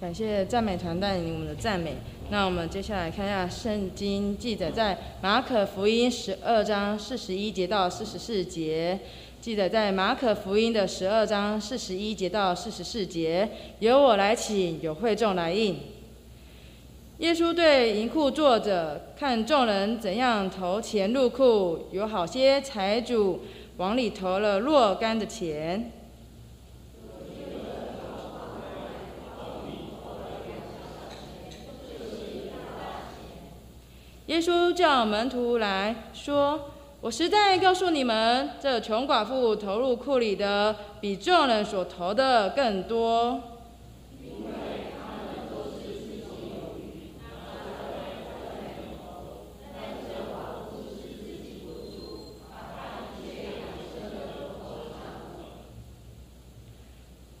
感谢赞美团带领我们的赞美。那我们接下来看一下圣经记载在马可福音十二章四十一节到四十四节。记载在马可福音的十二章四十一节到四十四节。由我来请，有会众来应。耶稣对银库坐着，看众人怎样投钱入库，有好些财主往里投了若干的钱。耶稣叫门徒来说：“我实在告诉你们，这穷寡妇投入库里的，比众人所投的更多。”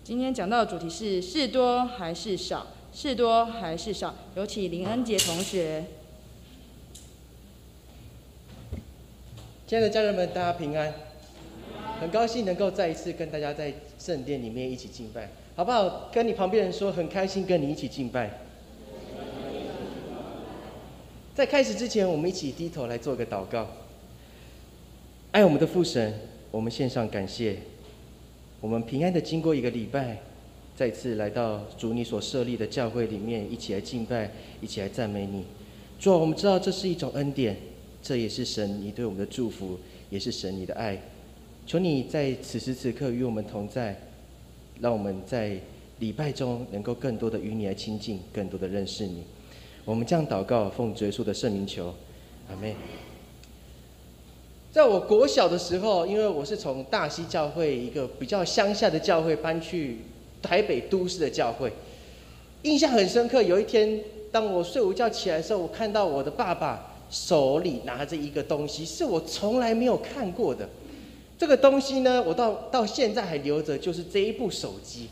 今天讲到的主题是是多还是少？是多还是少？有请林恩杰同学。亲爱的家人们，大家平安！很高兴能够再一次跟大家在圣殿里面一起敬拜，好不好？跟你旁边人说，很开心跟你一起敬拜。在开始之前，我们一起低头来做个祷告。爱我们的父神，我们献上感谢。我们平安的经过一个礼拜，再次来到主你所设立的教会里面，一起来敬拜，一起来赞美你。主啊，我们知道这是一种恩典。这也是神你对我们的祝福，也是神你的爱。求你在此时此刻与我们同在，让我们在礼拜中能够更多的与你来亲近，更多的认识你。我们这样祷告，奉耶稣的圣名求，阿妹。在我国小的时候，因为我是从大溪教会一个比较乡下的教会搬去台北都市的教会，印象很深刻。有一天，当我睡午觉起来的时候，我看到我的爸爸。手里拿着一个东西，是我从来没有看过的。这个东西呢，我到到现在还留着，就是这一部手机。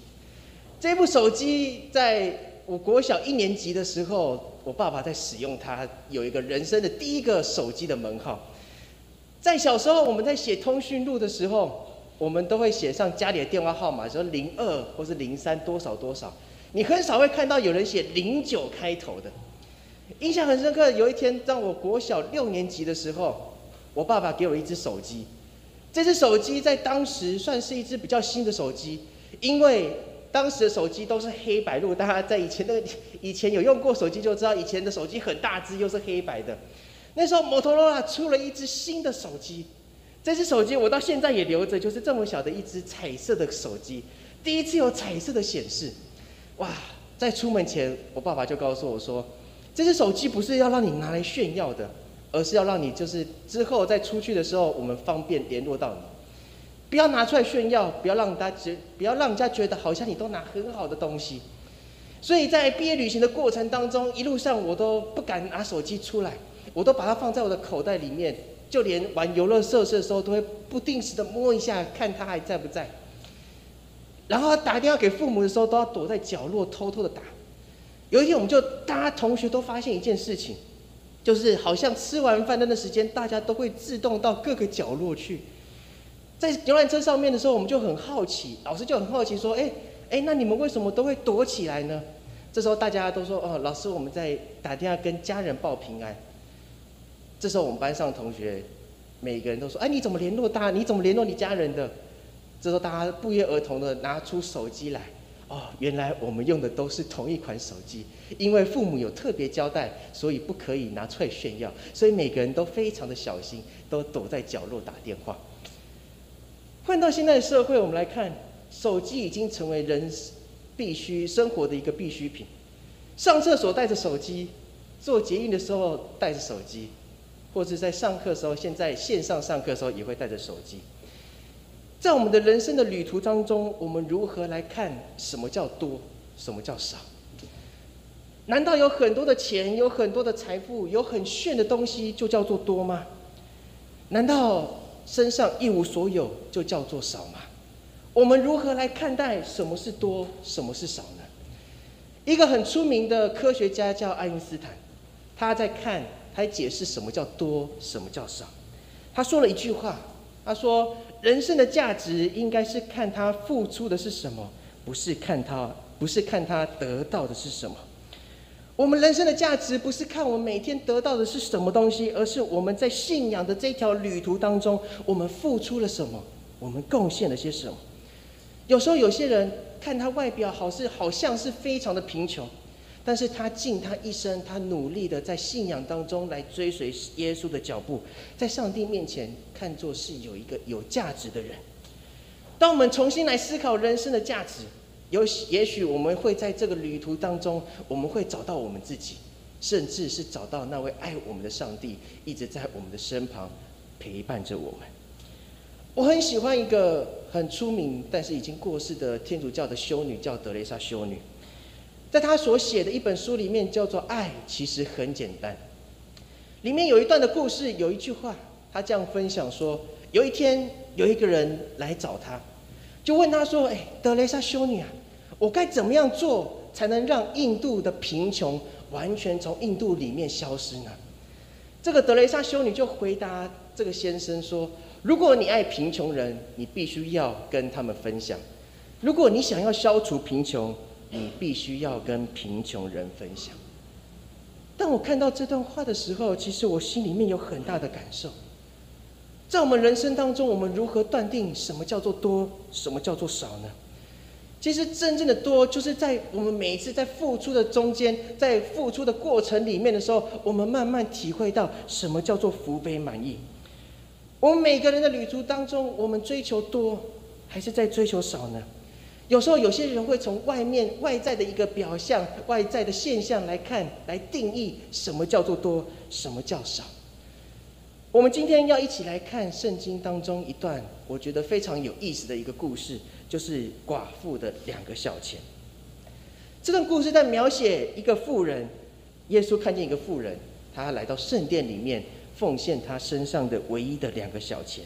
这部手机在我国小一年级的时候，我爸爸在使用它，有一个人生的第一个手机的门号。在小时候，我们在写通讯录的时候，我们都会写上家里的电话号码，说零二或是零三多少多少。你很少会看到有人写零九开头的。印象很深刻。有一天，在我国小六年级的时候，我爸爸给我一只手机。这只手机在当时算是一只比较新的手机，因为当时的手机都是黑白。如果大家在以前那个以前有用过手机，就知道以前的手机很大只，又是黑白的。那时候摩托罗拉出了一只新的手机，这只手机我到现在也留着，就是这么小的一只彩色的手机，第一次有彩色的显示。哇！在出门前，我爸爸就告诉我说。这只手机不是要让你拿来炫耀的，而是要让你就是之后再出去的时候，我们方便联络到你。不要拿出来炫耀，不要让大家觉，不要让人家觉得好像你都拿很好的东西。所以在毕业旅行的过程当中，一路上我都不敢拿手机出来，我都把它放在我的口袋里面，就连玩游乐设施的时候，都会不定时的摸一下，看他还在不在。然后打电话给父母的时候，都要躲在角落偷偷的打。有一天，我们就大家同学都发现一件事情，就是好像吃完饭那段时间，大家都会自动到各个角落去。在游览车上面的时候，我们就很好奇，老师就很好奇说：“哎哎，那你们为什么都会躲起来呢？”这时候大家都说：“哦，老师，我们在打电话跟家人报平安。”这时候我们班上同学每个人都说：“哎，你怎么联络大？你怎么联络你家人的？”这时候大家不约而同的拿出手机来。哦，原来我们用的都是同一款手机，因为父母有特别交代，所以不可以拿出来炫耀，所以每个人都非常的小心，都躲在角落打电话。换到现在的社会，我们来看，手机已经成为人必须生活的一个必需品。上厕所带着手机，做捷运的时候带着手机，或者在上课的时候，现在线上上课的时候也会带着手机。在我们的人生的旅途当中，我们如何来看什么叫多，什么叫少？难道有很多的钱，有很多的财富，有很炫的东西就叫做多吗？难道身上一无所有就叫做少吗？我们如何来看待什么是多，什么是少呢？一个很出名的科学家叫爱因斯坦，他在看，他解释什么叫多，什么叫少。他说了一句话，他说。人生的价值应该是看他付出的是什么，不是看他，不是看他得到的是什么。我们人生的价值不是看我们每天得到的是什么东西，而是我们在信仰的这条旅途当中，我们付出了什么，我们贡献了些什么。有时候有些人看他外表好是好像是非常的贫穷，但是他尽他一生，他努力的在信仰当中来追随耶稣的脚步，在上帝面前看作是有一个有价值的人。当我们重新来思考人生的价值。有也许我们会在这个旅途当中，我们会找到我们自己，甚至是找到那位爱我们的上帝，一直在我们的身旁陪伴着我们。我很喜欢一个很出名但是已经过世的天主教的修女，叫德蕾莎修女，在他所写的一本书里面叫做《爱其实很简单》，里面有一段的故事，有一句话，他这样分享说：有一天有一个人来找他。就问他说：“哎，德雷莎修女啊，我该怎么样做才能让印度的贫穷完全从印度里面消失呢？”这个德雷莎修女就回答这个先生说：“如果你爱贫穷人，你必须要跟他们分享；如果你想要消除贫穷，你必须要跟贫穷人分享。”当我看到这段话的时候，其实我心里面有很大的感受。在我们人生当中，我们如何断定什么叫做多，什么叫做少呢？其实真正的多，就是在我们每一次在付出的中间，在付出的过程里面的时候，我们慢慢体会到什么叫做福杯满意。我们每个人的旅途当中，我们追求多，还是在追求少呢？有时候有些人会从外面外在的一个表象、外在的现象来看，来定义什么叫做多，什么叫少。我们今天要一起来看圣经当中一段我觉得非常有意思的一个故事，就是寡妇的两个小钱。这段故事在描写一个妇人，耶稣看见一个妇人，他来到圣殿里面奉献他身上的唯一的两个小钱。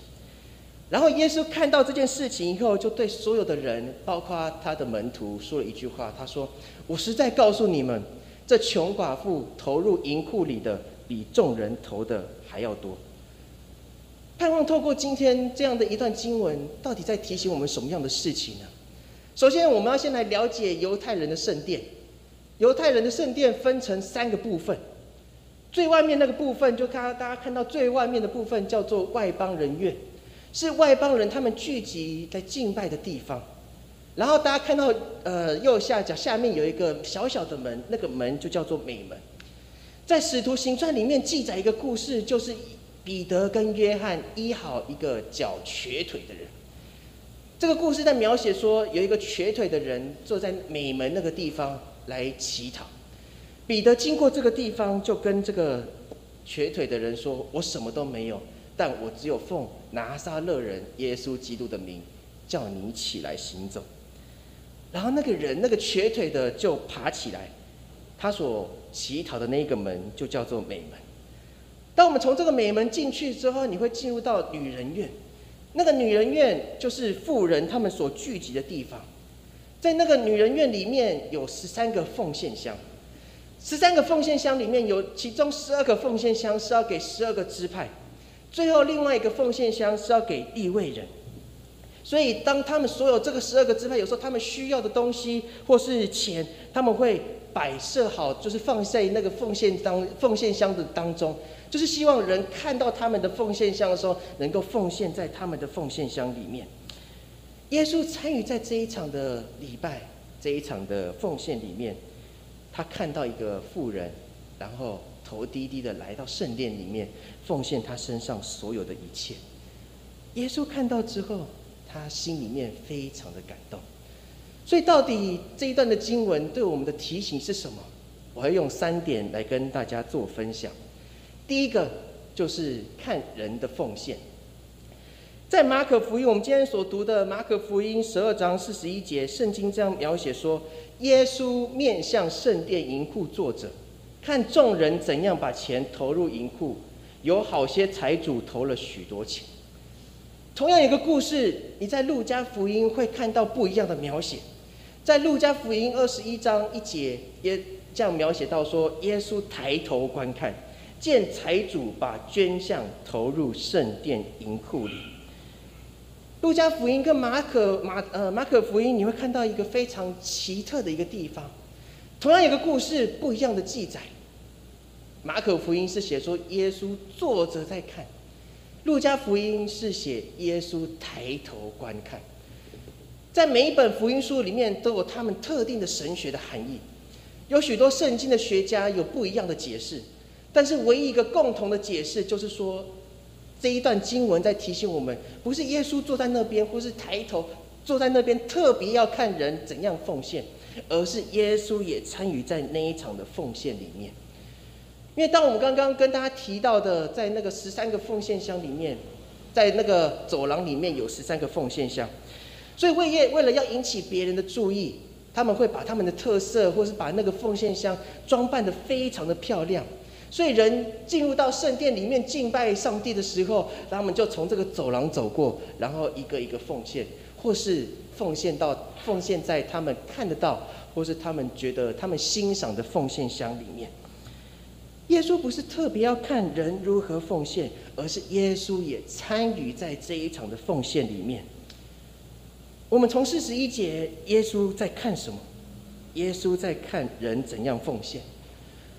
然后耶稣看到这件事情以后，就对所有的人，包括他的门徒，说了一句话：“他说，我实在告诉你们，这穷寡妇投入银库里的，比众人投的还要多。”盼望透过今天这样的一段经文，到底在提醒我们什么样的事情呢？首先，我们要先来了解犹太人的圣殿。犹太人的圣殿分成三个部分，最外面那个部分，就看大家看到最外面的部分叫做外邦人院，是外邦人他们聚集在敬拜的地方。然后大家看到呃右下角下面有一个小小的门，那个门就叫做美门。在使徒行传里面记载一个故事，就是。彼得跟约翰医好一个脚瘸腿的人。这个故事在描写说，有一个瘸腿的人坐在美门那个地方来乞讨。彼得经过这个地方，就跟这个瘸腿的人说：“我什么都没有，但我只有奉拿撒勒人耶稣基督的名，叫你起来行走。”然后那个人，那个瘸腿的就爬起来，他所乞讨的那个门就叫做美门。当我们从这个美门进去之后，你会进入到女人院。那个女人院就是富人他们所聚集的地方。在那个女人院里面有十三个奉献箱，十三个奉献箱里面有其中十二个奉献箱是要给十二个支派，最后另外一个奉献箱是要给立位人。所以当他们所有这个十二个支派有时候他们需要的东西或是钱，他们会摆设好，就是放在那个奉献当奉献箱的当中。就是希望人看到他们的奉献箱的时候，能够奉献在他们的奉献箱里面。耶稣参与在这一场的礼拜、这一场的奉献里面，他看到一个妇人，然后头低低的来到圣殿里面，奉献他身上所有的一切。耶稣看到之后，他心里面非常的感动。所以，到底这一段的经文对我们的提醒是什么？我会用三点来跟大家做分享。第一个就是看人的奉献，在马可福音，我们今天所读的马可福音十二章四十一节，圣经这样描写说：耶稣面向圣殿银库坐着，看众人怎样把钱投入银库，有好些财主投了许多钱。同样一个故事，你在路加福音会看到不一样的描写。在路加福音二十一章一节，也这样描写到说：耶稣抬头观看。见财主把捐项投入圣殿银库里，路加福音跟马可马呃马可福音，你会看到一个非常奇特的一个地方，同样有个故事，不一样的记载。马可福音是写说耶稣坐着在看，路加福音是写耶稣抬头观看。在每一本福音书里面都有他们特定的神学的含义，有许多圣经的学家有不一样的解释，但是唯一一个共同的解释就是说，这一段经文在提醒我们，不是耶稣坐在那边，或是抬头坐在那边特别要看人怎样奉献，而是耶稣也参与在那一场的奉献里面。因为当我们刚刚跟大家提到的，在那个十三个奉献箱里面，在那个走廊里面有十三个奉献箱。所以为为了要引起别人的注意，他们会把他们的特色，或是把那个奉献箱装扮的非常的漂亮。所以人进入到圣殿里面敬拜上帝的时候，他们就从这个走廊走过，然后一个一个奉献，或是奉献到奉献在他们看得到，或是他们觉得他们欣赏的奉献箱里面。耶稣不是特别要看人如何奉献，而是耶稣也参与在这一场的奉献里面。我们从四十一节，耶稣在看什么？耶稣在看人怎样奉献，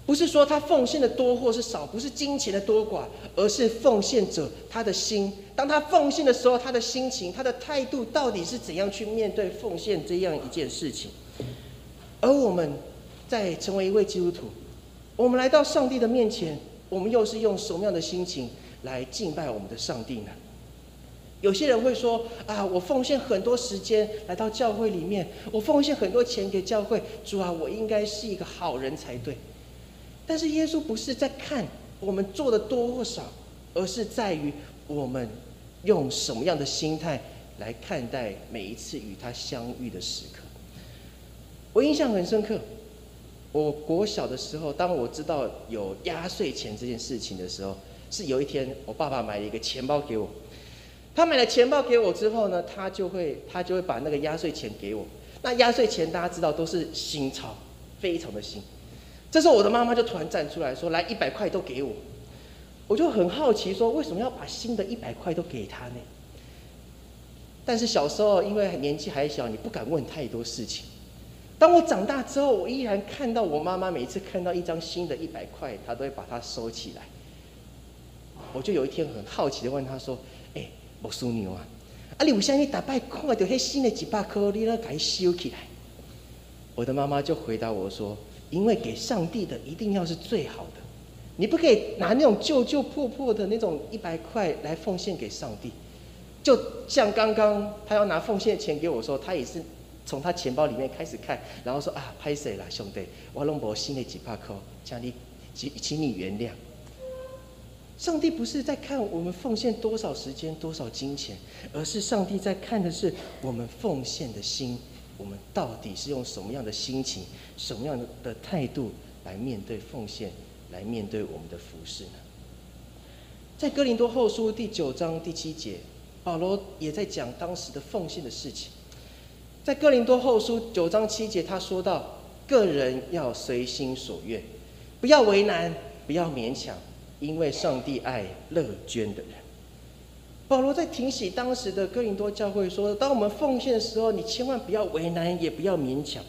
不是说他奉献的多或是少，不是金钱的多寡，而是奉献者他的心。当他奉献的时候，他的心情、他的态度到底是怎样去面对奉献这样一件事情？而我们在成为一位基督徒，我们来到上帝的面前，我们又是用什么样的心情来敬拜我们的上帝呢？有些人会说：“啊，我奉献很多时间来到教会里面，我奉献很多钱给教会，主啊，我应该是一个好人才对。”但是耶稣不是在看我们做的多或少，而是在于我们用什么样的心态来看待每一次与他相遇的时刻。我印象很深刻，我国小的时候，当我知道有压岁钱这件事情的时候，是有一天我爸爸买了一个钱包给我。他买了钱包给我之后呢，他就会他就会把那个压岁钱给我。那压岁钱大家知道都是新钞，非常的新。这时候我的妈妈就突然站出来说：“来一百块都给我。”我就很好奇说：“为什么要把新的一百块都给他呢？”但是小时候因为年纪还小，你不敢问太多事情。当我长大之后，我依然看到我妈妈每次看到一张新的一百块，她都会把它收起来。我就有一天很好奇的问她说：“哎。”无枢纽啊！啊，你为啥你大摆看到迄新的几百颗，你那给收起来？我的妈妈就回答我说：“因为给上帝的一定要是最好的，你不可以拿那种旧旧破破的那种一百块来奉献给上帝。”就像刚刚他要拿奉献的钱给我说，他也是从他钱包里面开始看，然后说：“啊，拍谁啦，兄弟，我弄无新的几百颗，请你请请你原谅。”上帝不是在看我们奉献多少时间、多少金钱，而是上帝在看的是我们奉献的心。我们到底是用什么样的心情、什么样的态度来面对奉献，来面对我们的服饰呢？在哥林多后书第九章第七节，保罗也在讲当时的奉献的事情。在哥林多后书九章七节，他说到：个人要随心所愿，不要为难，不要勉强。因为上帝爱乐捐的人，保罗在提醒当时的哥林多教会说：，当我们奉献的时候，你千万不要为难，也不要勉强，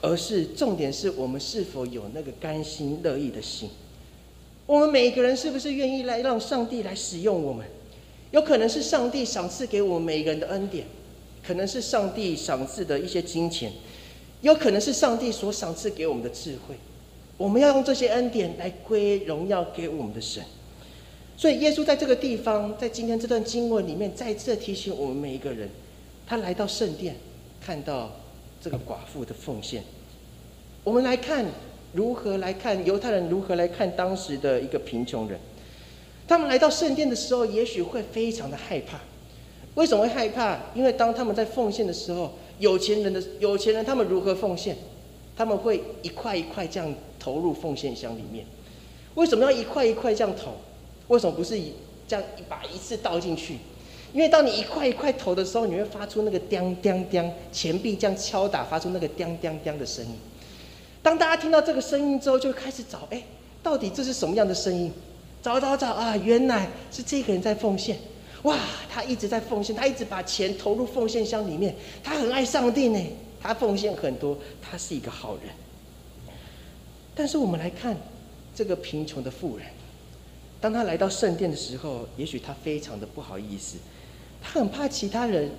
而是重点是我们是否有那个甘心乐意的心。我们每一个人是不是愿意来让上帝来使用我们？有可能是上帝赏赐给我们每个人的恩典，可能是上帝赏赐的一些金钱，有可能是上帝所赏赐给我们的智慧。我们要用这些恩典来归荣耀给我们的神，所以耶稣在这个地方，在今天这段经文里面，再次提醒我们每一个人：他来到圣殿，看到这个寡妇的奉献。我们来看如何来看犹太人如何来看当时的一个贫穷人。他们来到圣殿的时候，也许会非常的害怕。为什么会害怕？因为当他们在奉献的时候，有钱人的有钱人他们如何奉献？他们会一块一块这样。投入奉献箱里面，为什么要一块一块这样投？为什么不是一这样一把一次倒进去？因为当你一块一块投的时候，你会发出那个叮叮叮，钱币这样敲打，发出那个叮叮叮的声音。当大家听到这个声音之后，就开始找，哎，到底这是什么样的声音？找找找啊，原来是这个人在奉献。哇，他一直在奉献，他一直把钱投入奉献箱里面，他很爱上帝呢，他奉献很多，他是一个好人。但是我们来看这个贫穷的富人，当他来到圣殿的时候，也许他非常的不好意思，他很怕其他人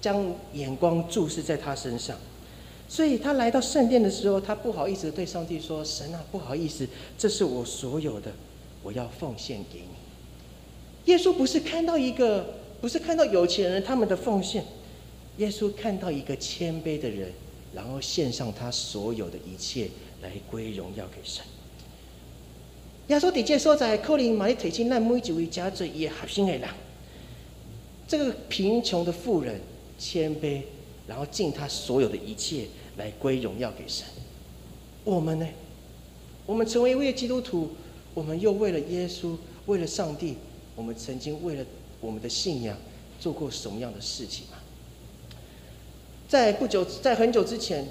将眼光注视在他身上，所以他来到圣殿的时候，他不好意思对上帝说：“神啊，不好意思，这是我所有的，我要奉献给你。”耶稣不是看到一个，不是看到有钱人他们的奉献，耶稣看到一个谦卑的人，然后献上他所有的一切来归荣耀给神。耶稣底界所在扣林玛丽腿亲，那每一位家罪也核心的人，这个贫穷的富人谦卑，然后尽他所有的一切来归荣耀给神。我们呢？我们成为一位基督徒，我们又为了耶稣，为了上帝。我们曾经为了我们的信仰做过什么样的事情吗？在不久，在很久之前，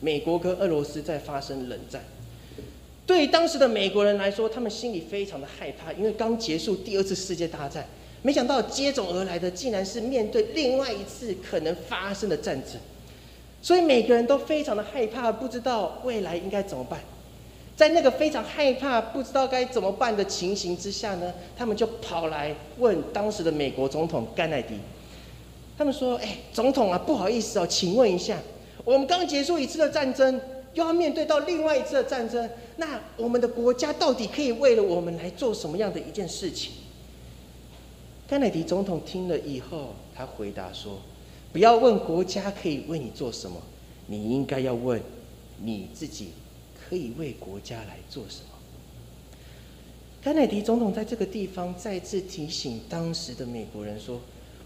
美国跟俄罗斯在发生冷战。对于当时的美国人来说，他们心里非常的害怕，因为刚结束第二次世界大战，没想到接踵而来的竟然是面对另外一次可能发生的战争，所以每个人都非常的害怕，不知道未来应该怎么办。在那个非常害怕、不知道该怎么办的情形之下呢，他们就跑来问当时的美国总统甘乃迪。他们说：“哎，总统啊，不好意思哦，请问一下，我们刚结束一次的战争，又要面对到另外一次的战争，那我们的国家到底可以为了我们来做什么样的一件事情？”甘乃迪总统听了以后，他回答说：“不要问国家可以为你做什么，你应该要问你自己。”可以为国家来做什么？甘乃迪总统在这个地方再次提醒当时的美国人说：“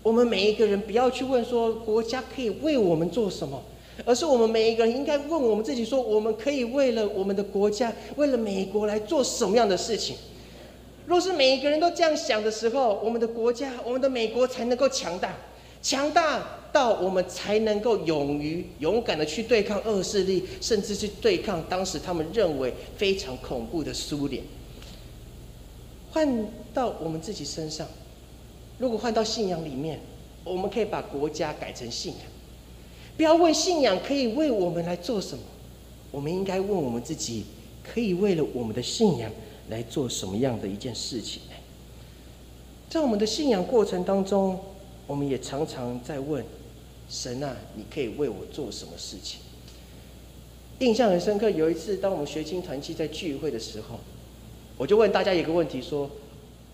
我们每一个人不要去问说国家可以为我们做什么，而是我们每一个人应该问我们自己说：我们可以为了我们的国家，为了美国来做什么样的事情？若是每一个人都这样想的时候，我们的国家，我们的美国才能够强大，强大。”到我们才能够勇于勇敢的去对抗恶势力，甚至去对抗当时他们认为非常恐怖的苏联。换到我们自己身上，如果换到信仰里面，我们可以把国家改成信仰。不要问信仰可以为我们来做什么，我们应该问我们自己，可以为了我们的信仰来做什么样的一件事情？在我们的信仰过程当中，我们也常常在问。神啊，你可以为我做什么事情？印象很深刻。有一次，当我们学青团契在聚会的时候，我就问大家一个问题：说，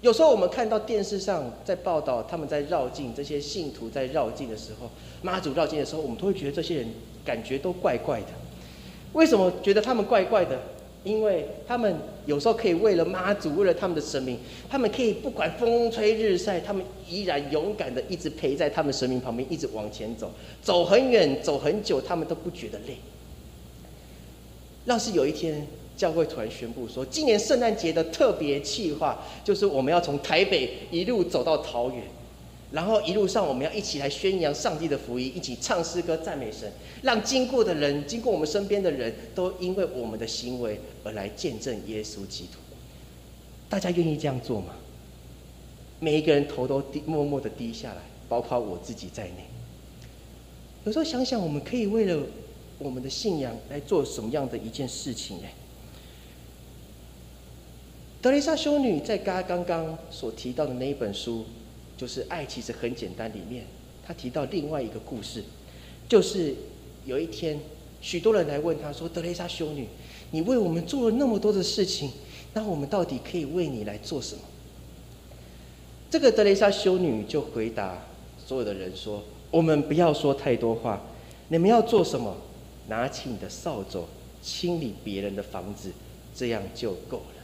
有时候我们看到电视上在报道他们在绕境，这些信徒在绕境的时候，妈祖绕境的时候，我们都会觉得这些人感觉都怪怪的。为什么觉得他们怪怪的？因为他们有时候可以为了妈祖，为了他们的神明，他们可以不管风吹日晒，他们依然勇敢的一直陪在他们神明旁边，一直往前走，走很远，走很久，他们都不觉得累。要是有一天教会突然宣布说，今年圣诞节的特别计划就是我们要从台北一路走到桃园。然后一路上，我们要一起来宣扬上帝的福音，一起唱诗歌赞美神，让经过的人、经过我们身边的人都因为我们的行为而来见证耶稣基督。大家愿意这样做吗？每一个人头都低，默默的低下来，包括我自己在内。有时候想想，我们可以为了我们的信仰来做什么样的一件事情呢？德蕾莎修女在刚刚刚所提到的那一本书。就是爱其实很简单。里面她提到另外一个故事，就是有一天，许多人来问她说：“德蕾莎修女，你为我们做了那么多的事情，那我们到底可以为你来做什么？”这个德蕾莎修女就回答所有的人说：“我们不要说太多话，你们要做什么？拿起你的扫帚，清理别人的房子，这样就够了。”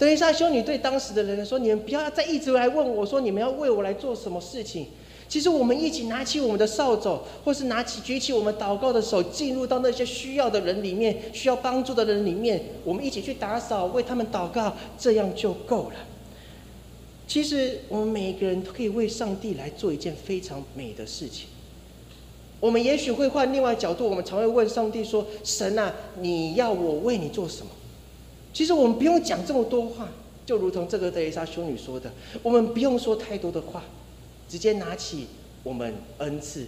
德蕾莎修女对当时的人说：“你们不要再一直来问我说，你们要为我来做什么事情？其实我们一起拿起我们的扫帚，或是拿起举起我们祷告的手，进入到那些需要的人里面，需要帮助的人里面，我们一起去打扫，为他们祷告，这样就够了。其实我们每一个人都可以为上帝来做一件非常美的事情。我们也许会换另外角度，我们常会问上帝说：神啊，你要我为你做什么？”其实我们不用讲这么多话，就如同这个德伊莎修女说的，我们不用说太多的话，直接拿起我们恩赐，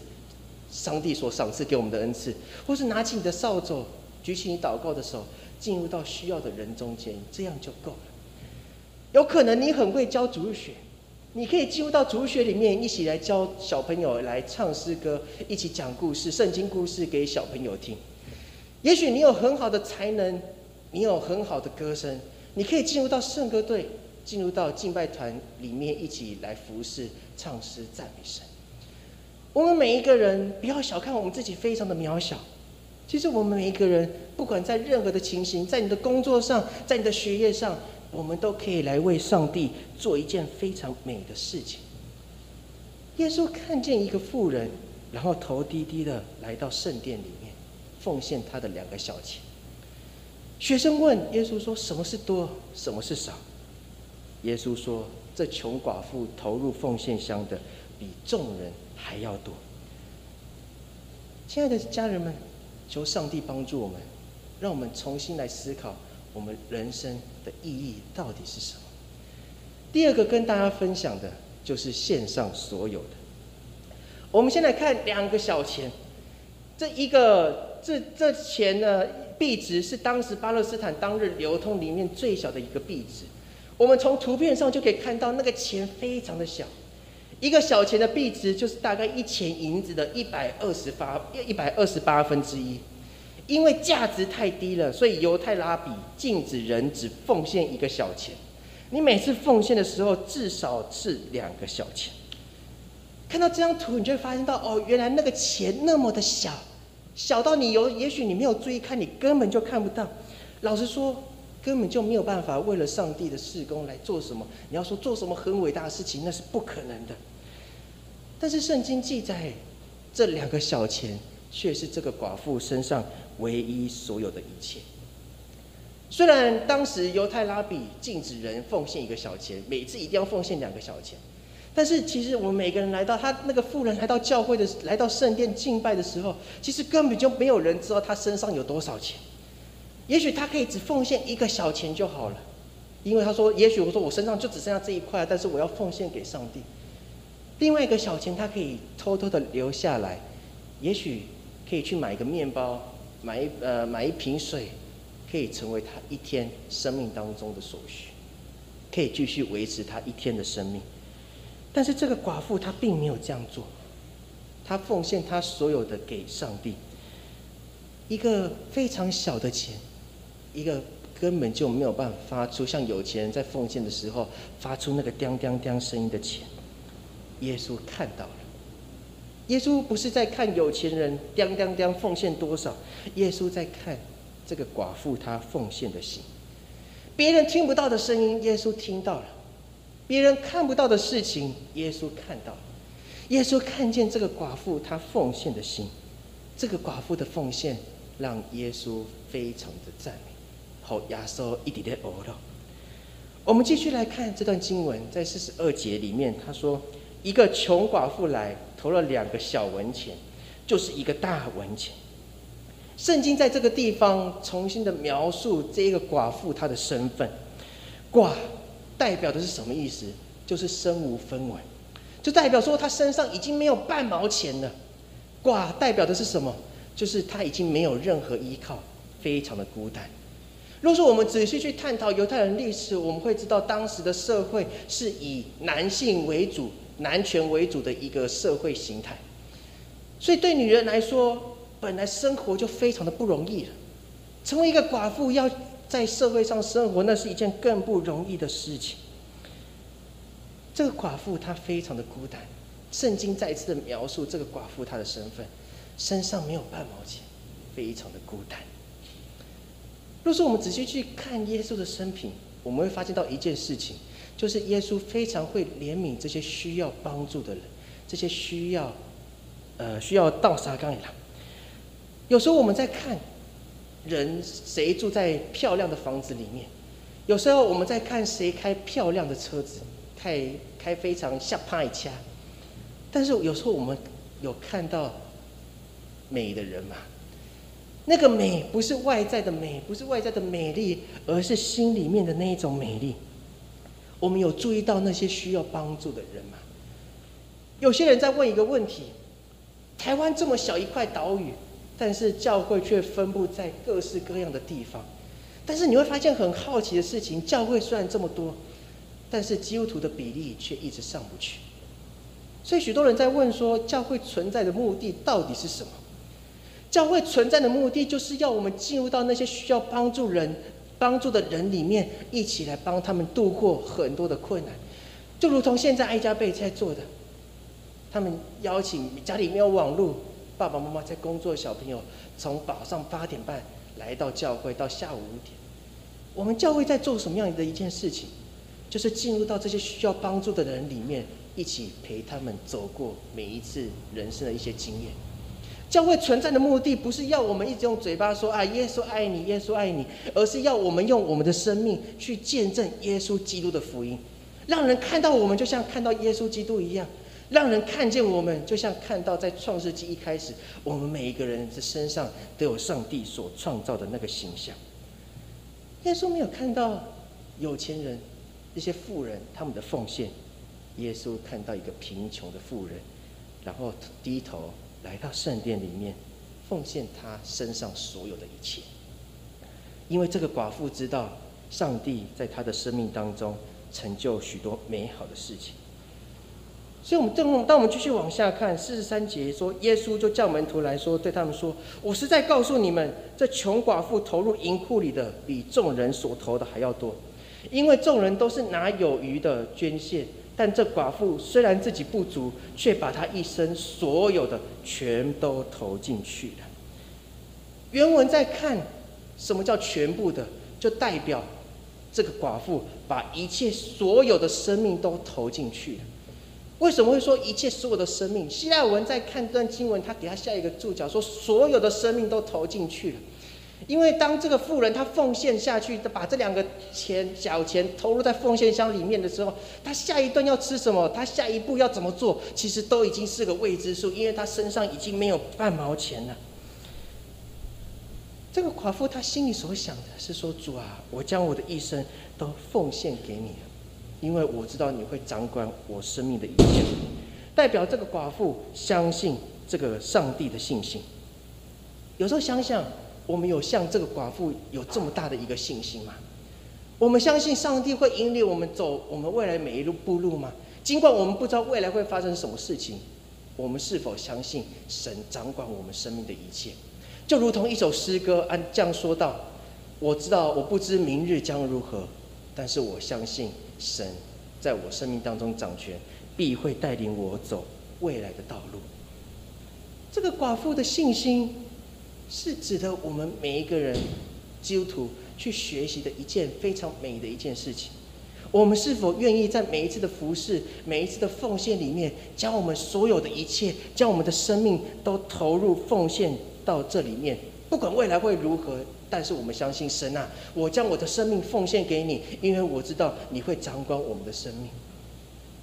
上帝所赏赐给我们的恩赐，或是拿起你的扫帚，举起你祷告的手，进入到需要的人中间，这样就够了。有可能你很会教主日学，你可以进入到主日学里面，一起来教小朋友来唱诗歌，一起讲故事、圣经故事给小朋友听。也许你有很好的才能，你有很好的歌声，你可以进入到圣歌队，进入到敬拜团里面，一起来服侍、唱诗、赞美神。我们每一个人不要小看我们自己，非常的渺小。其实我们每一个人，不管在任何的情形，在你的工作上，在你的学业上，我们都可以来为上帝做一件非常美的事情。耶稣看见一个妇人，然后头低低的来到圣殿里面，奉献他的两个小钱。学生问耶稣说：“什么是多？什么是少？”耶稣说：“这穷寡妇投入奉献箱的，比众人还要多。”亲爱的家人们，求上帝帮助我们，让我们重新来思考我们人生的意义到底是什么。第二个跟大家分享的就是线上所有的。我们先来看两个小钱，这一个这这钱呢，币值是当时巴勒斯坦当日流通里面最小的一个币值。我们从图片上就可以看到，那个钱非常的小。一个小钱的币值就是大概一钱银子的一百二十八一百二十八分之一，因为价值太低了，所以犹太拉比禁止人只奉献一个小钱。你每次奉献的时候，至少是两个小钱。看到这张图，你就会发现到哦，原来那个钱那么的小，小到你有也许你没有注意看，你根本就看不到。老实说，根本就没有办法为了上帝的事工来做什么。你要说做什么很伟大的事情，那是不可能的。但是圣经记载，这两个小钱却是这个寡妇身上唯一所有的一切。虽然当时犹太拉比禁止人奉献一个小钱，每次一定要奉献两个小钱，但是其实我们每个人来到他那个富人来到教会的来到圣殿敬拜的时候，其实根本就没有人知道他身上有多少钱。也许他可以只奉献一个小钱就好了，因为他说，也许我说我身上就只剩下这一块，但是我要奉献给上帝。另外一个小钱，他可以偷偷的留下来，也许可以去买一个面包，买一呃买一瓶水，可以成为他一天生命当中的所需，可以继续维持他一天的生命。但是这个寡妇她并没有这样做，她奉献她所有的给上帝，一个非常小的钱，一个根本就没有办法发出像有钱人在奉献的时候发出那个叮叮叮声音的钱。耶稣看到了，耶稣不是在看有钱人叮叮叮奉献多少，耶稣在看这个寡妇她奉献的心。别人听不到的声音，耶稣听到了；别人看不到的事情，耶稣看到了。耶稣看见这个寡妇她奉献的心，这个寡妇的奉献让耶稣非常的赞美。好，亚瑟一点点哦了。我们继续来看这段经文，在四十二节里面，他说。一个穷寡妇来投了两个小文钱，就是一个大文钱。圣经在这个地方重新的描述这个寡妇她的身份，寡代表的是什么意思？就是身无分文，就代表说他身上已经没有半毛钱了。寡代表的是什么？就是他已经没有任何依靠，非常的孤单。如果说我们仔细去探讨犹太人历史，我们会知道当时的社会是以男性为主。男权为主的一个社会形态，所以对女人来说，本来生活就非常的不容易了。成为一个寡妇，要在社会上生活，那是一件更不容易的事情。这个寡妇她非常的孤单，圣经再一次的描述这个寡妇她的身份，身上没有半毛钱，非常的孤单。若是我们仔细去看耶稣的生平，我们会发现到一件事情。就是耶稣非常会怜悯这些需要帮助的人，这些需要，呃，需要倒沙缸里了。有时候我们在看人谁住在漂亮的房子里面，有时候我们在看谁开漂亮的车子，开开非常下派掐。但是有时候我们有看到美的人嘛？那个美不是外在的美，不是外在的美丽，而是心里面的那一种美丽。我们有注意到那些需要帮助的人吗？有些人在问一个问题：台湾这么小一块岛屿，但是教会却分布在各式各样的地方。但是你会发现很好奇的事情：教会虽然这么多，但是基督徒的比例却一直上不去。所以许多人在问说：教会存在的目的到底是什么？教会存在的目的就是要我们进入到那些需要帮助人、帮助的人里面，一起来帮他们度过很多的困难。就如同现在爱家贝在做的，他们邀请家里没有网络、爸爸妈妈在工作的小朋友，从早上八点半来到教会，到下午五点。我们教会在做什么样的一件事情？就是进入到这些需要帮助的人里面。一起陪他们走过每一次人生的一些经验。教会存在的目的，不是要我们一直用嘴巴说啊，耶稣爱你，耶稣爱你，而是要我们用我们的生命去见证耶稣基督的福音，让人看到我们就像看到耶稣基督一样，让人看见我们就像看到在创世纪一开始，我们每一个人的身上都有上帝所创造的那个形象。耶稣没有看到有钱人、那些富人他们的奉献。耶稣看到一个贫穷的妇人，然后低头来到圣殿里面，奉献他身上所有的一切。因为这个寡妇知道，上帝在他的生命当中成就许多美好的事情。所以，我们正当我们继续往下看四十三节说，耶稣就叫门徒来说，对他们说：“我是在告诉你们，这穷寡妇投入银库里的，比众人所投的还要多，因为众人都是拿有余的捐献。”但这寡妇虽然自己不足，却把她一生所有的全都投进去了。原文在看什么叫全部的，就代表这个寡妇把一切所有的生命都投进去了。为什么会说一切所有的生命？希腊文在看段经文，他给他下一个注脚，说所有的生命都投进去了。因为当这个富人他奉献下去，把这两个钱小钱投入在奉献箱里面的时候，他下一顿要吃什么？他下一步要怎么做？其实都已经是个未知数，因为他身上已经没有半毛钱了。这个寡妇她心里所想的是说：“主啊，我将我的一生都奉献给你了，因为我知道你会掌管我生命的一切。”代表这个寡妇相信这个上帝的信心。有时候想想。我们有像这个寡妇有这么大的一个信心吗？我们相信上帝会引领我们走我们未来每一路步路吗？尽管我们不知道未来会发生什么事情，我们是否相信神掌管我们生命的一切？就如同一首诗歌按这样说道：“我知道我不知明日将如何，但是我相信神在我生命当中掌权，必会带领我走未来的道路。”这个寡妇的信心。是指的我们每一个人基督徒去学习的一件非常美的一件事情。我们是否愿意在每一次的服侍、每一次的奉献里面，将我们所有的一切，将我们的生命都投入奉献到这里面？不管未来会如何，但是我们相信神啊，我将我的生命奉献给你，因为我知道你会掌管我们的生命。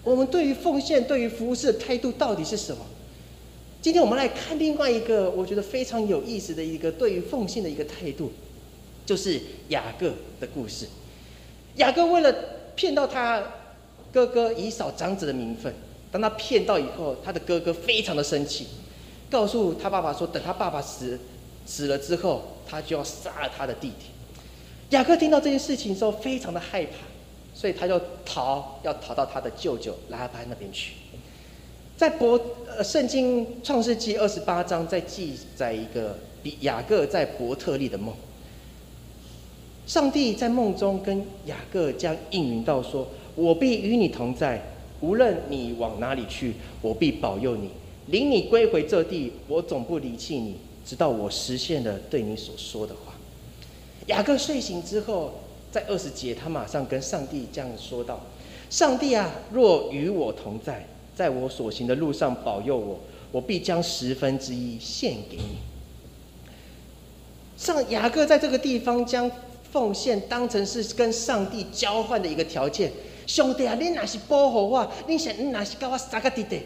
我们对于奉献、对于服侍的态度到底是什么？今天我们来看另外一个我觉得非常有意思的一个对于奉献的一个态度，就是雅各的故事。雅各为了骗到他哥哥以扫长子的名分，当他骗到以后，他的哥哥非常的生气，告诉他爸爸说，等他爸爸死死了之后，他就要杀了他的弟弟。雅各听到这件事情之后，非常的害怕，所以他就逃，要逃到他的舅舅拉班那边去。在伯呃圣经创世纪二十八章在记载一个比雅各在伯特利的梦。上帝在梦中跟雅各将应允到说：“我必与你同在，无论你往哪里去，我必保佑你，领你归回这地。我总不离弃你，直到我实现了对你所说的话。”雅各睡醒之后，在二十节，他马上跟上帝这样说道：“上帝啊，若与我同在。”在我所行的路上保佑我，我必将十分之一献给你。上雅各在这个地方将奉献当成是跟上帝交换的一个条件。兄弟啊，你若是保护我，你想你若是跟我三个弟弟，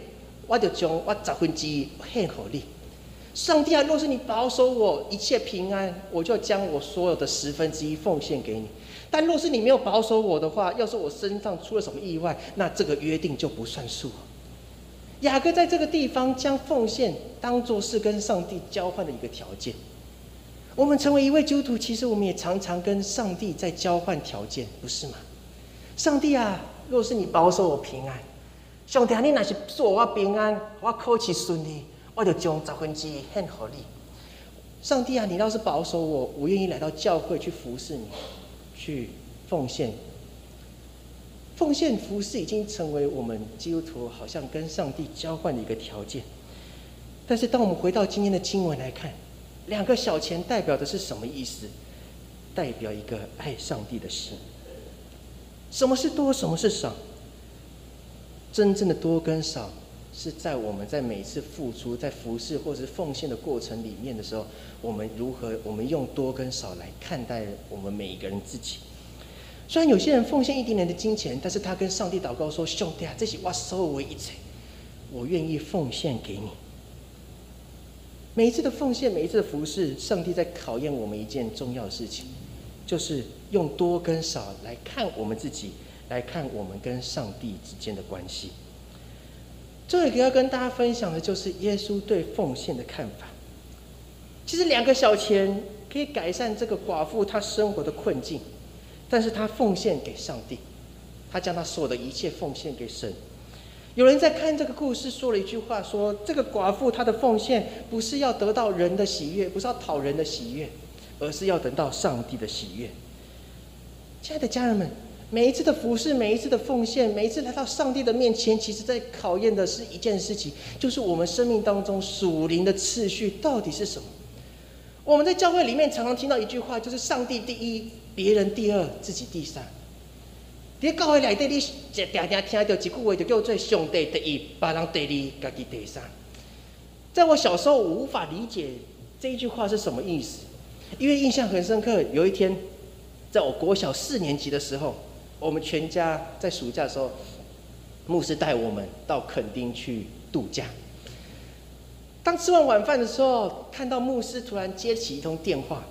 我就将我十分之一献给你。上帝啊，若是你保守我一切平安，我就将我所有的十分之一奉献给你。但若是你没有保守我的话，要是我身上出了什么意外，那这个约定就不算数。雅各在这个地方将奉献当做是跟上帝交换的一个条件。我们成为一位基督徒，其实我们也常常跟上帝在交换条件，不是吗？上帝啊，若是你保守我平安，上帝啊，你若是做我平安，我考起顺利，我就将十分之一献给你。上帝啊，你要是保守我，我愿意来到教会去服侍你，去奉献。奉献服侍已经成为我们基督徒好像跟上帝交换的一个条件。但是，当我们回到今天的经文来看，两个小钱代表的是什么意思？代表一个爱上帝的心。什么是多？什么是少？真正的多跟少，是在我们在每次付出、在服侍或是奉献的过程里面的时候，我们如何？我们用多跟少来看待我们每一个人自己。虽然有些人奉献一点点的金钱，但是他跟上帝祷告说：“兄弟啊，这些我收为一切，我愿意奉献给你。”每一次的奉献，每一次的服侍，上帝在考验我们一件重要的事情。就是用多跟少来看我们自己，来看我们跟上帝之间的关系。这里要跟大家分享的就是耶稣对奉献的看法。其实两个小钱可以改善这个寡妇她生活的困境，但是她奉献给上帝，她将她所有的一切奉献给神。有人在看这个故事，说了一句话：说这个寡妇她的奉献不是要得到人的喜悦，不是要讨人的喜悦。而是要等到上帝的喜悦。亲爱的家人们，每一次的服侍，每一次的奉献，每一次来到上帝的面前，其实在考验的是一件事情，就是我们生命当中属灵的次序到底是什么。我们在教会里面常常听到一句话，就是上帝第一，别人第二，自己第三。在教会里底，你常常听到一句话，就叫做上帝第一，别人第二，家己第三。在我小时候，我无法理解这一句话是什么意思。因为印象很深刻，有一天，在我国小四年级的时候，我们全家在暑假的时候，牧师带我们到垦丁去度假。当吃完晚饭的时候，看到牧师突然接起一通电话，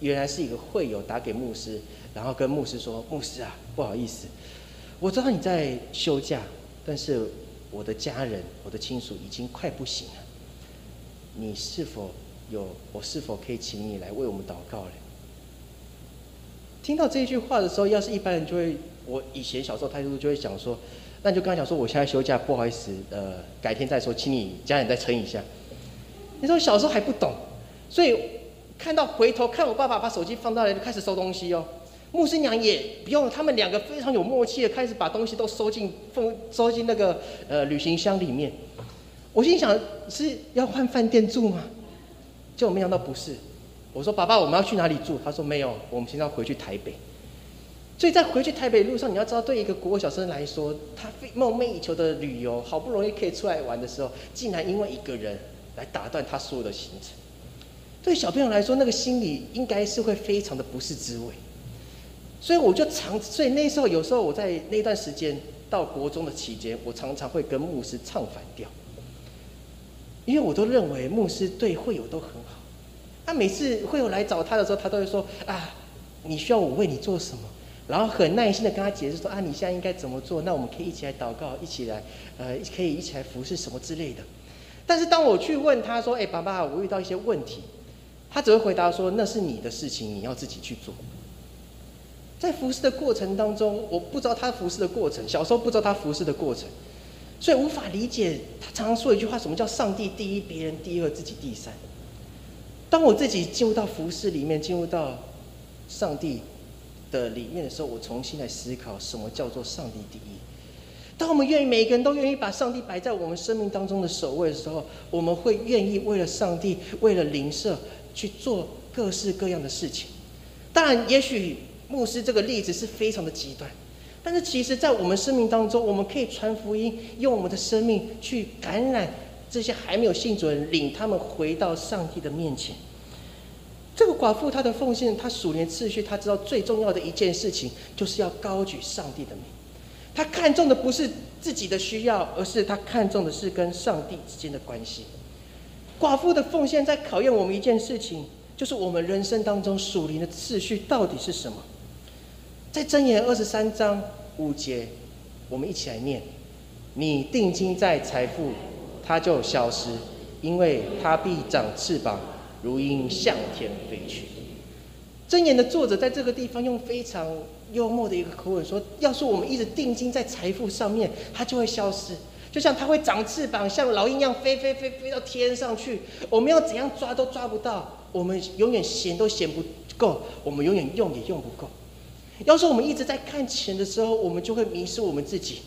原来是一个会友打给牧师，然后跟牧师说：“牧师啊，不好意思，我知道你在休假，但是我的家人、我的亲属已经快不行了，你是否？”有，我是否可以请你来为我们祷告呢？听到这一句话的时候，要是一般人就会，我以前小时候态度就会想说，那就跟他讲说，我现在休假，不好意思，呃，改天再说，请你家人再撑一下。你说小时候还不懂，所以看到回头看我爸爸把手机放到来就开始收东西哦。牧师娘也不用，他们两个非常有默契的开始把东西都收进封收进那个呃旅行箱里面。我心想是要换饭店住吗？结果没想到不是，我说爸爸，我们要去哪里住？他说没有，我们现在要回去台北。所以在回去台北路上，你要知道，对一个国小生来说，他梦寐以求的旅游，好不容易可以出来玩的时候，竟然因为一个人来打断他所有的行程。对小朋友来说，那个心里应该是会非常的不是滋味。所以我就常，所以那时候有时候我在那段时间到国中的期间，我常常会跟牧师唱反调。因为我都认为牧师对会友都很好，他每次会有来找他的时候，他都会说啊，你需要我为你做什么？然后很耐心的跟他解释说啊，你现在应该怎么做？那我们可以一起来祷告，一起来，呃，可以一起来服侍什么之类的。但是当我去问他说，哎，爸爸，我遇到一些问题，他只会回答说，那是你的事情，你要自己去做。在服侍的过程当中，我不知道他服侍的过程，小时候不知道他服侍的过程。所以无法理解他常常说一句话：什么叫上帝第一，别人第二，自己第三？当我自己进入到服饰里面，进入到上帝的里面的时候，我重新来思考什么叫做上帝第一。当我们愿意每个人都愿意把上帝摆在我们生命当中的首位的时候，我们会愿意为了上帝，为了灵舍去做各式各样的事情。当然，也许牧师这个例子是非常的极端。但是，其实，在我们生命当中，我们可以传福音，用我们的生命去感染这些还没有信主的人，领他们回到上帝的面前。这个寡妇她的奉献，她数年次序，她知道最重要的一件事情，就是要高举上帝的名。她看重的不是自己的需要，而是她看重的是跟上帝之间的关系。寡妇的奉献在考验我们一件事情，就是我们人生当中属灵的次序到底是什么？在箴言二十三章五节，我们一起来念：你定睛在财富，它就消失，因为它必长翅膀，如鹰向天飞去。箴言的作者在这个地方用非常幽默的一个口吻说：要是我们一直定睛在财富上面，它就会消失。就像它会长翅膀，像老鹰一样飞飞飞飞到天上去。我们要怎样抓都抓不到，我们永远闲都嫌不够，我们永远用也用不够。要是我们一直在看钱的时候，我们就会迷失我们自己。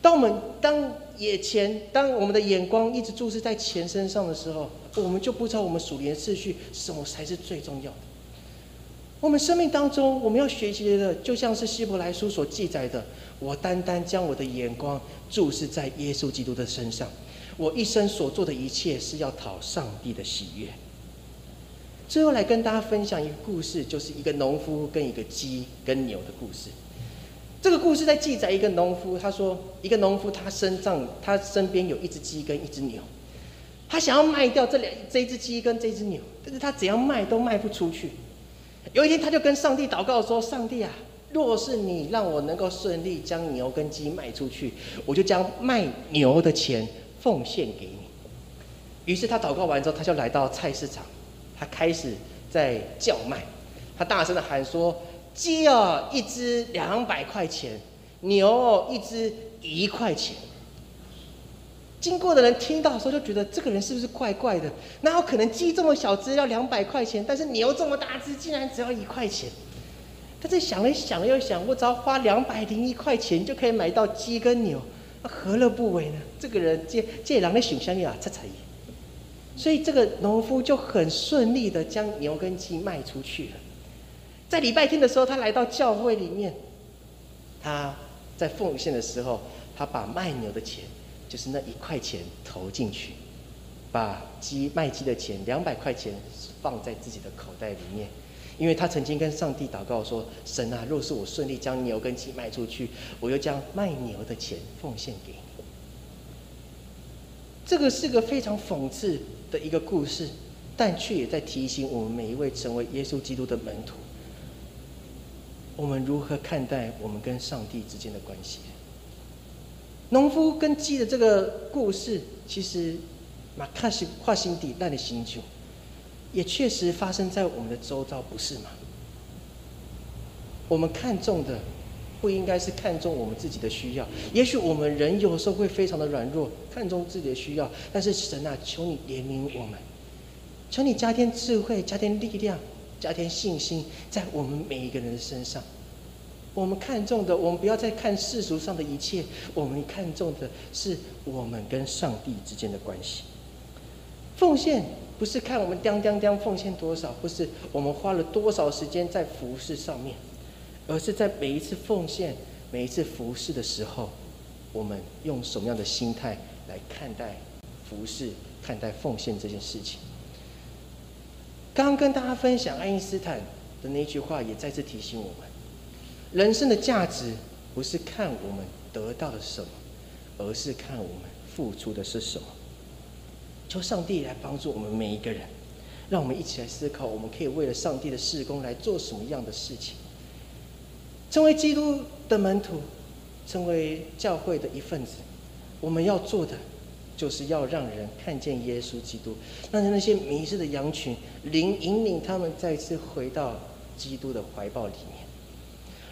当我们当眼前，当我们的眼光一直注视在钱身上的时候，我们就不知道我们属灵的秩序什么才是最重要的。我们生命当中，我们要学习的，就像是希伯来书所记载的：我单单将我的眼光注视在耶稣基督的身上，我一生所做的一切是要讨上帝的喜悦。最后来跟大家分享一个故事，就是一个农夫跟一个鸡跟牛的故事。这个故事在记载一个农夫，他说一个农夫他身上他身边有一只鸡跟一只牛，他想要卖掉这两这只鸡跟这只牛，但是他怎样卖都卖不出去。有一天，他就跟上帝祷告说：“上帝啊，若是你让我能够顺利将牛跟鸡卖出去，我就将卖牛的钱奉献给你。”于是他祷告完之后，他就来到菜市场，他开始在叫卖，他大声的喊说：“鸡哦，一只两百块钱；牛哦一只一块钱。”经过的人听到的时候就觉得这个人是不是怪怪的？哪有可能鸡这么小只要两百块钱，但是牛这么大只竟然只要一块钱？他在想了想又想，我只要花两百零一块钱就可以买到鸡跟牛，何乐不为呢？这个人借借狼的想象力啊，这才所以这个农夫就很顺利的将牛跟鸡卖出去了。在礼拜天的时候，他来到教会里面，他在奉献的时候，他把卖牛的钱。就是那一块钱投进去，把鸡卖鸡的钱两百块钱放在自己的口袋里面，因为他曾经跟上帝祷告说：“神啊，若是我顺利将牛跟鸡卖出去，我又将卖牛的钱奉献给你。”这个是个非常讽刺的一个故事，但却也在提醒我们每一位成为耶稣基督的门徒，我们如何看待我们跟上帝之间的关系。农夫跟鸡的这个故事，其实马卡西跨心底烂的心酒，也确实发生在我们的周遭，不是吗？我们看重的，不应该是看重我们自己的需要。也许我们人有时候会非常的软弱，看重自己的需要。但是神啊，求你怜悯我们，求你加添智慧，加添力量，加添信心，在我们每一个人的身上。我们看重的，我们不要再看世俗上的一切，我们看重的是我们跟上帝之间的关系。奉献不是看我们当当当奉献多少，不是我们花了多少时间在服饰上面，而是在每一次奉献、每一次服饰的时候，我们用什么样的心态来看待服饰、看待奉献这件事情。刚刚跟大家分享爱因斯坦的那句话，也再次提醒我们。人生的价值不是看我们得到了什么，而是看我们付出的是什么。求上帝来帮助我们每一个人，让我们一起来思考，我们可以为了上帝的事工来做什么样的事情。成为基督的门徒，成为教会的一份子，我们要做的，就是要让人看见耶稣基督，让那些迷失的羊群，领引领他们再次回到基督的怀抱里面。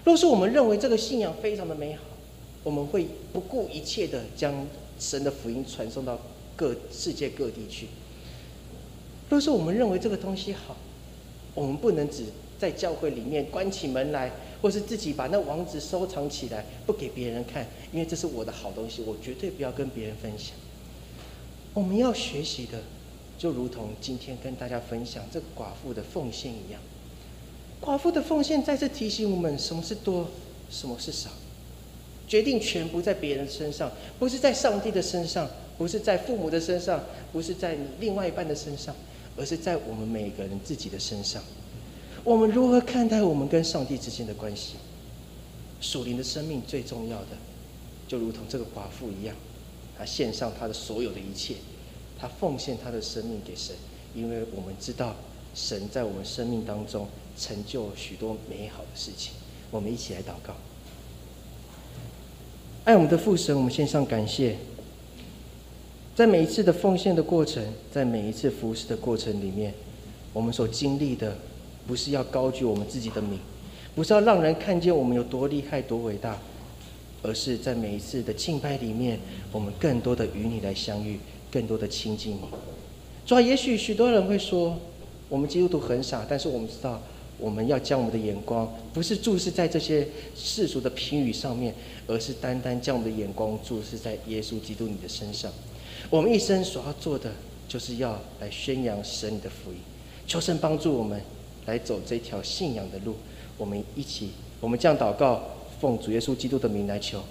若是我们认为这个信仰非常的美好，我们会不顾一切的将神的福音传送到各世界各地去。若是我们认为这个东西好，我们不能只在教会里面关起门来，或是自己把那网址收藏起来不给别人看，因为这是我的好东西，我绝对不要跟别人分享。我们要学习的，就如同今天跟大家分享这个寡妇的奉献一样。寡妇的奉献再次提醒我们：什么是多，什么是少。决定权不在别人身上，不是在上帝的身上，不是在父母的身上，不是在你另外一半的身上，而是在我们每个人自己的身上。我们如何看待我们跟上帝之间的关系？属灵的生命最重要的，就如同这个寡妇一样，他献上他的所有的一切，他奉献他的生命给神，因为我们知道。神在我们生命当中成就许多美好的事情。我们一起来祷告。爱我们的父神，我们献上感谢。在每一次的奉献的过程，在每一次服侍的过程里面，我们所经历的，不是要高举我们自己的名，不是要让人看见我们有多厉害、多伟大，而是在每一次的敬拜里面，我们更多的与你来相遇，更多的亲近你。主啊，也许许多人会说，我们基督徒很傻，但是我们知道。我们要将我们的眼光，不是注视在这些世俗的评语上面，而是单单将我们的眼光注视在耶稣基督你的身上。我们一生所要做的，就是要来宣扬神你的福音。求神帮助我们来走这条信仰的路。我们一起，我们这样祷告，奉主耶稣基督的名来求。